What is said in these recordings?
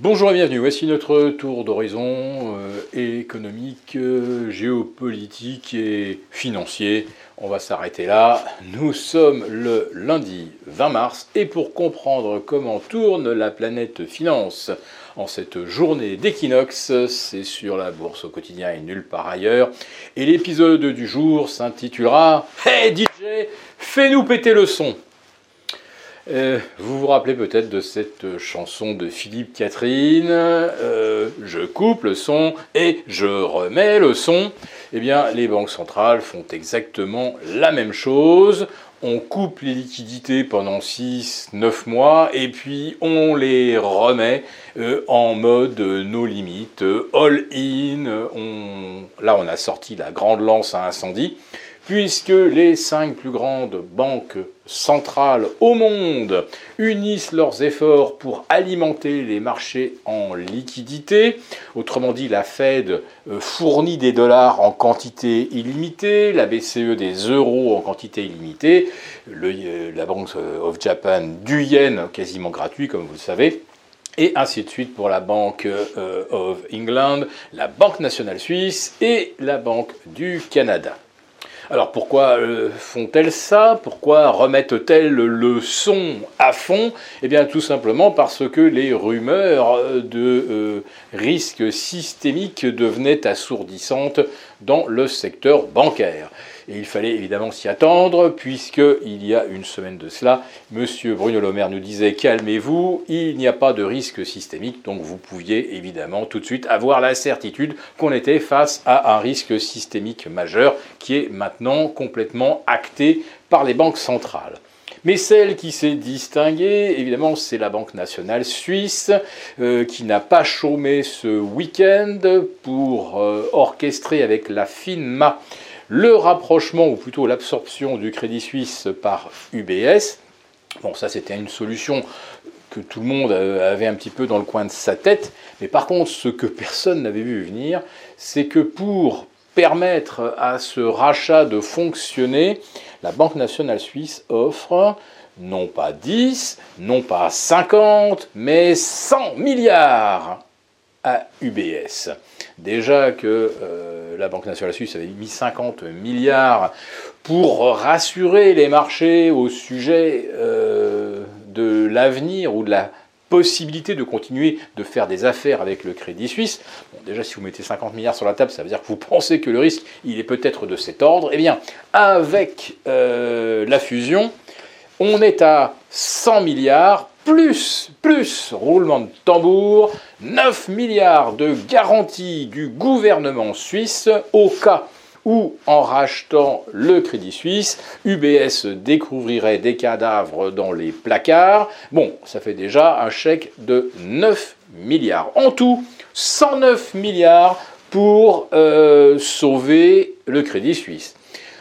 Bonjour et bienvenue, voici notre tour d'horizon euh, économique, euh, géopolitique et financier. On va s'arrêter là. Nous sommes le lundi 20 mars et pour comprendre comment tourne la planète finance en cette journée d'équinoxe, c'est sur la bourse au quotidien et nulle part ailleurs. Et l'épisode du jour s'intitulera Hey DJ, fais-nous péter le son. Euh, vous vous rappelez peut-être de cette chanson de Philippe Catherine, euh, je coupe le son et je remets le son. Eh bien, les banques centrales font exactement la même chose. On coupe les liquidités pendant 6-9 mois et puis on les remet euh, en mode no limite, all-in. Là, on a sorti la grande lance à incendie puisque les cinq plus grandes banques centrales au monde unissent leurs efforts pour alimenter les marchés en liquidité. Autrement dit, la Fed euh, fournit des dollars en quantité illimitée, la BCE des euros en quantité illimitée, euh, la Bank of Japan du yen quasiment gratuit, comme vous le savez. Et ainsi de suite pour la Bank euh, of England, la Banque nationale suisse et la Banque du Canada. Alors pourquoi euh, font-elles ça? Pourquoi remettent-elles le son à fond? Eh bien tout simplement parce que les rumeurs de euh, risques systémiques devenaient assourdissantes dans le secteur bancaire. Et il fallait évidemment s'y attendre, puisqu'il y a une semaine de cela, M. Bruno Le Maire nous disait calmez-vous, il n'y a pas de risque systémique, donc vous pouviez évidemment tout de suite avoir la certitude qu'on était face à un risque systémique majeur qui est maintenant complètement acté par les banques centrales. Mais celle qui s'est distinguée, évidemment, c'est la Banque nationale suisse, euh, qui n'a pas chômé ce week-end pour euh, orchestrer avec la FINMA le rapprochement, ou plutôt l'absorption du Crédit Suisse par UBS. Bon, ça c'était une solution que tout le monde avait un petit peu dans le coin de sa tête. Mais par contre, ce que personne n'avait vu venir, c'est que pour permettre à ce rachat de fonctionner, la Banque nationale suisse offre non pas 10, non pas 50, mais 100 milliards à UBS. Déjà que euh, la Banque nationale suisse avait mis 50 milliards pour rassurer les marchés au sujet euh, de l'avenir ou de la possibilité de continuer de faire des affaires avec le Crédit Suisse. déjà, si vous mettez 50 milliards sur la table, ça veut dire que vous pensez que le risque, il est peut-être de cet ordre. Eh bien, avec euh, la fusion, on est à 100 milliards plus, plus, roulement de tambour, 9 milliards de garanties du gouvernement suisse au cas où, en rachetant le Crédit Suisse, UBS découvrirait des cadavres dans les placards. Bon, ça fait déjà un chèque de 9 milliards. En tout, 109 milliards pour euh, sauver le Crédit Suisse.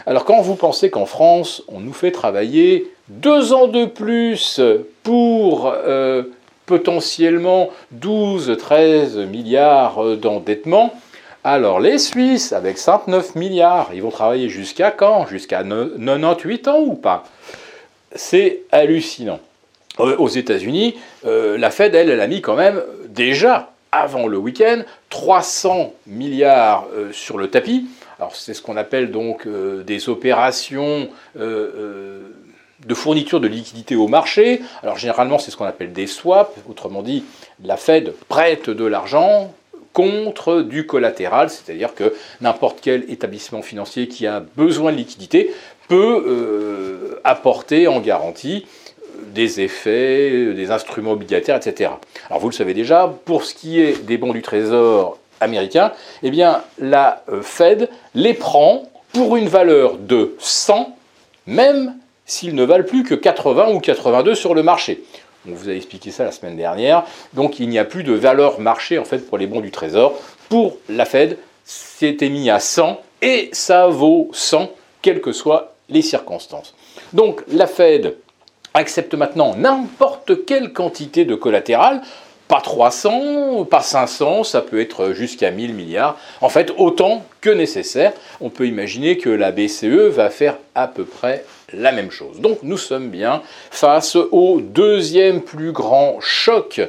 Alors quand vous pensez qu'en France, on nous fait travailler deux ans de plus pour euh, potentiellement 12-13 milliards d'endettement, alors les Suisses, avec 59 milliards, ils vont travailler jusqu'à quand? Jusqu'à 98 ans ou pas? C'est hallucinant. Euh, aux États-Unis, euh, la Fed, elle, elle a mis quand même déjà avant le week-end 300 milliards sur le tapis. Alors c'est ce qu'on appelle donc euh, des opérations euh, euh, de fourniture de liquidités au marché. Alors généralement c'est ce qu'on appelle des swaps, autrement dit la Fed prête de l'argent contre du collatéral, c'est-à-dire que n'importe quel établissement financier qui a besoin de liquidité peut apporter en garantie des effets, des instruments obligataires, etc. Alors vous le savez déjà, pour ce qui est des bons du Trésor américains, eh bien, la euh, Fed les prend pour une valeur de 100, même s'ils ne valent plus que 80 ou 82 sur le marché. On vous a expliqué ça la semaine dernière. Donc il n'y a plus de valeur marché en fait pour les bons du Trésor. Pour la Fed, c'était mis à 100 et ça vaut 100 quelles que soient les circonstances. Donc la Fed accepte maintenant n'importe quelle quantité de collatéral pas 300, pas 500, ça peut être jusqu'à 1000 milliards. En fait, autant que nécessaire. On peut imaginer que la BCE va faire à peu près la même chose. Donc nous sommes bien face au deuxième plus grand choc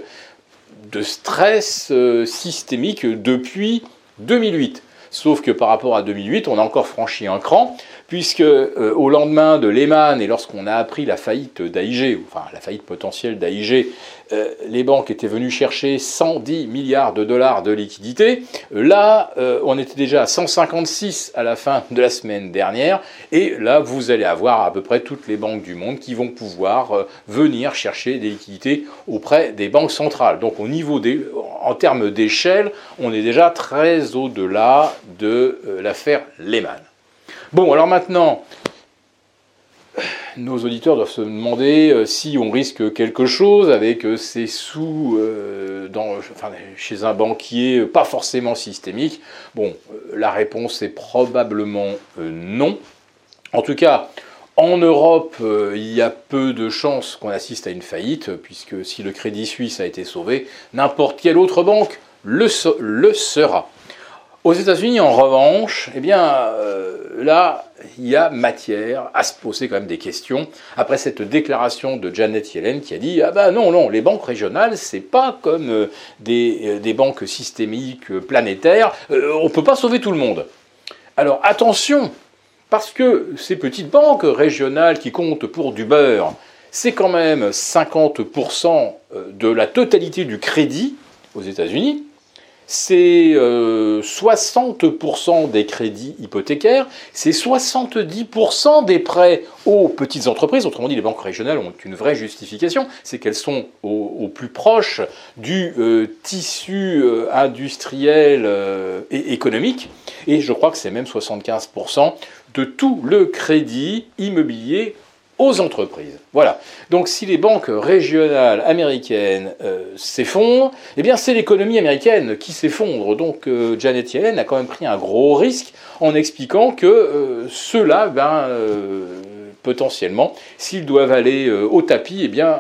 de stress systémique depuis 2008. Sauf que par rapport à 2008, on a encore franchi un cran, puisque euh, au lendemain de Lehman et lorsqu'on a appris la faillite d'AIG, enfin la faillite potentielle d'AIG, euh, les banques étaient venues chercher 110 milliards de dollars de liquidités. Là, euh, on était déjà à 156 à la fin de la semaine dernière, et là, vous allez avoir à peu près toutes les banques du monde qui vont pouvoir venir chercher des liquidités auprès des banques centrales. Donc au niveau en termes d'échelle, on est déjà très au-delà de l'affaire Lehman. Bon, alors maintenant, nos auditeurs doivent se demander euh, si on risque quelque chose avec euh, ces sous euh, chez un banquier pas forcément systémique. Bon, la réponse est probablement non. En tout cas, en Europe, il y a peu de chances qu'on assiste à une faillite, puisque si le Crédit Suisse a été sauvé, n'importe quelle autre banque le sera. Aux États-Unis, en revanche, eh bien, euh, là, il y a matière à se poser quand même des questions. Après cette déclaration de Janet Yellen qui a dit ah ben non non, les banques régionales c'est pas comme euh, des, euh, des, banques systémiques planétaires. on peut pas sauver tout le monde. Alors attention, parce que ces petites banques régionales qui comptent pour du beurre, c'est quand même 50% de la totalité du crédit aux États-Unis c'est 60% euh, des crédits hypothécaires, c'est 70% des prêts aux petites entreprises. Autrement dit, les banques régionales ont une vraie justification, c'est qu'elles sont au, plus proche du euh, tissu euh, industriel et économique. Et je crois que c'est même 75% de tout le crédit immobilier aux entreprises. Voilà. Donc si les banques régionales américaines euh, s'effondrent, eh bien c'est l'économie américaine qui s'effondre. Donc euh, Janet Yellen a quand même pris un gros risque en expliquant que euh, ceux-là, ben, potentiellement, s'ils doivent aller au tapis, eh bien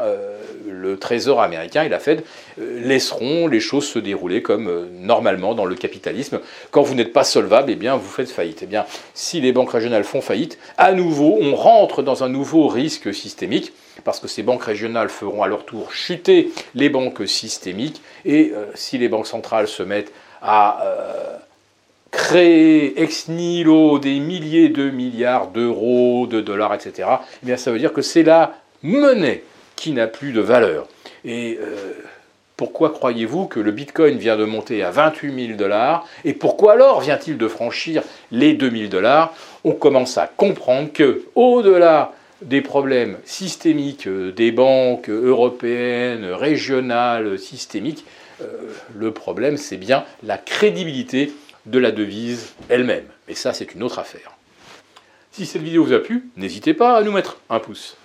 le Trésor américain et la Fed euh, laisseront les choses se dérouler comme euh, normalement dans le capitalisme. Quand vous n'êtes pas solvable, eh bien, vous faites faillite. Eh bien, si les banques régionales font faillite, à nouveau, on rentre dans un nouveau risque systémique parce que ces banques régionales feront à leur tour chuter les banques systémiques et euh, si les banques centrales se mettent à créer ex nihilo des milliers de milliards d'euros, de dollars, etc., eh bien ça veut dire que c'est la monnaie qui n'a plus de valeur. Et euh, pourquoi croyez-vous que le Bitcoin vient de monter à 28 000 dollars Et pourquoi alors vient-il de franchir les 2 000 dollars? On commence à comprendre que, au-delà des problèmes systémiques euh, des banques européennes, régionales, systémiques, euh, le problème c'est bien la crédibilité de la devise elle-même. Et ça c'est une autre affaire. Si cette vidéo vous a plu, n'hésitez pas à nous mettre un pouce.